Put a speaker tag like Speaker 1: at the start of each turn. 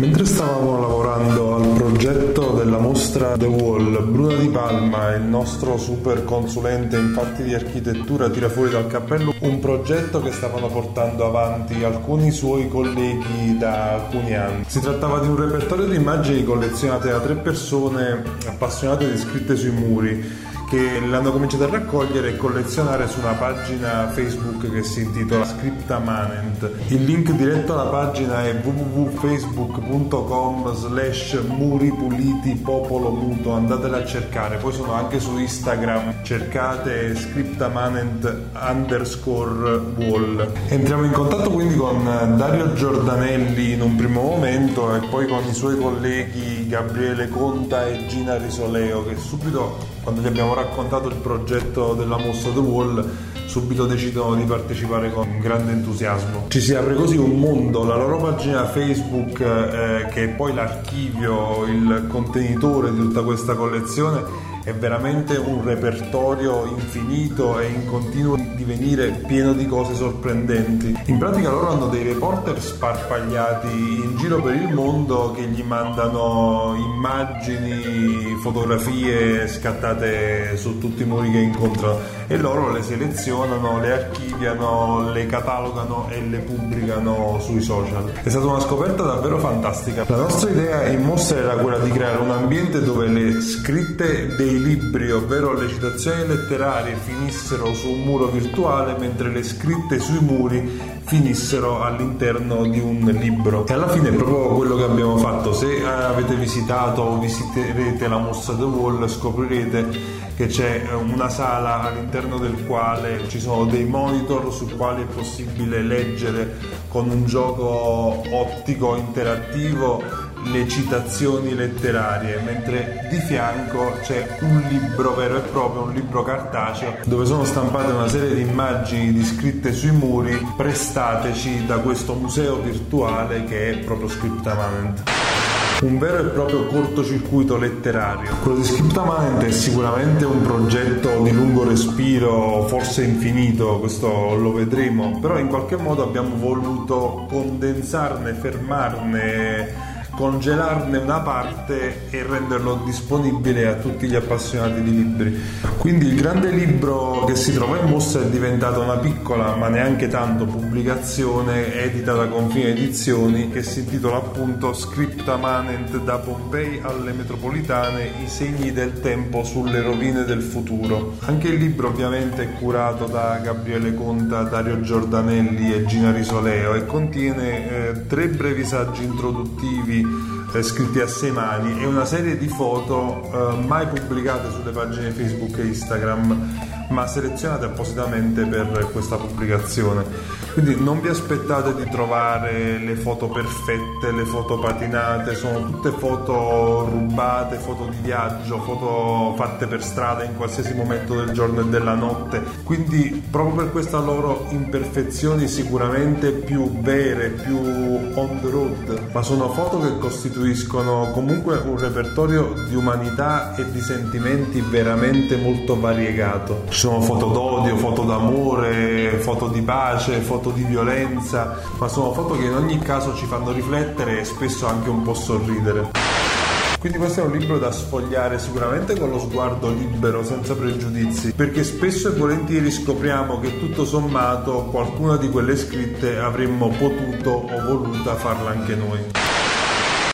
Speaker 1: Mentre stavamo lavorando al progetto della mostra The Wall, Bruna Di Palma, il nostro super consulente in fatti di architettura, tira fuori dal cappello un progetto che stavano portando avanti alcuni suoi colleghi da alcuni anni. Si trattava di un repertorio di immagini collezionate da tre persone appassionate di scritte sui muri che l'hanno cominciato a raccogliere e collezionare su una pagina Facebook che si intitola Scriptamanent. Il link diretto alla pagina è www.facebook.com slash muri puliti popolo muto, andatela a cercare, poi sono anche su Instagram, cercate Scriptamanent underscore wall. Entriamo in contatto quindi con Dario Giordanelli in un primo momento e poi con i suoi colleghi Gabriele Conta e Gina Risoleo che subito quando gli abbiamo raccontato il progetto della mostra The Wall subito decidono di partecipare con grande entusiasmo. Ci si apre così un mondo, la loro pagina Facebook eh, che è poi l'archivio, il contenitore di tutta questa collezione è veramente un repertorio infinito e in continuo divenire pieno di cose sorprendenti. In pratica loro hanno dei reporter sparpagliati in giro per il mondo che gli mandano immagini, fotografie scattate su tutti i muri che incontrano e loro le selezionano, le archiviano, le catalogano e le pubblicano sui social. È stata una scoperta davvero fantastica. La nostra idea in mostra era quella di creare un ambiente dove le scritte dei libri, ovvero le citazioni letterarie, finissero su un muro virtuale mentre le scritte sui muri finissero all'interno di un libro. E alla fine è proprio quello che abbiamo fatto. Se avete visitato o visiterete la mostra The Wall scoprirete che c'è una sala all'interno del quale ci sono dei monitor sul quali è possibile leggere con un gioco ottico interattivo le citazioni letterarie, mentre di fianco c'è un libro vero e proprio, un libro cartaceo, dove sono stampate una serie di immagini di scritte sui muri prestateci da questo museo virtuale che è proprio Scriptamanent un vero e proprio cortocircuito letterario. Quello di Scriptamanent è sicuramente un progetto di lungo respiro, forse infinito, questo lo vedremo, però in qualche modo abbiamo voluto condensarne, fermarne congelarne una parte e renderlo disponibile a tutti gli appassionati di libri. Quindi il grande libro che si trova in mostra è diventato una piccola ma neanche tanto pubblicazione edita da Confine Edizioni che si intitola appunto Scripta Manent da Pompei alle metropolitane i segni del tempo sulle rovine del futuro. Anche il libro ovviamente è curato da Gabriele Conta, Dario Giordanelli e Gina Risoleo e contiene eh, tre brevi saggi introduttivi eh, scritti a sei mani. E una serie di foto eh, mai pubblicate sulle pagine Facebook e Instagram ma selezionate appositamente per questa pubblicazione. Quindi non vi aspettate di trovare le foto perfette, le foto patinate, sono tutte foto rubate, foto di viaggio, foto fatte per strada in qualsiasi momento del giorno e della notte. Quindi proprio per questa loro imperfezioni sicuramente più vere, più on the road, ma sono foto che costituiscono comunque un repertorio di umanità e di sentimenti veramente molto variegato ci sono foto d'odio, foto d'amore, foto di pace, foto di violenza, ma sono foto che in ogni caso ci fanno riflettere e spesso anche un po' sorridere. Quindi questo è un libro da sfogliare sicuramente con lo sguardo libero, senza pregiudizi, perché spesso e volentieri scopriamo che tutto sommato qualcuna di quelle scritte avremmo potuto o voluta farla anche noi.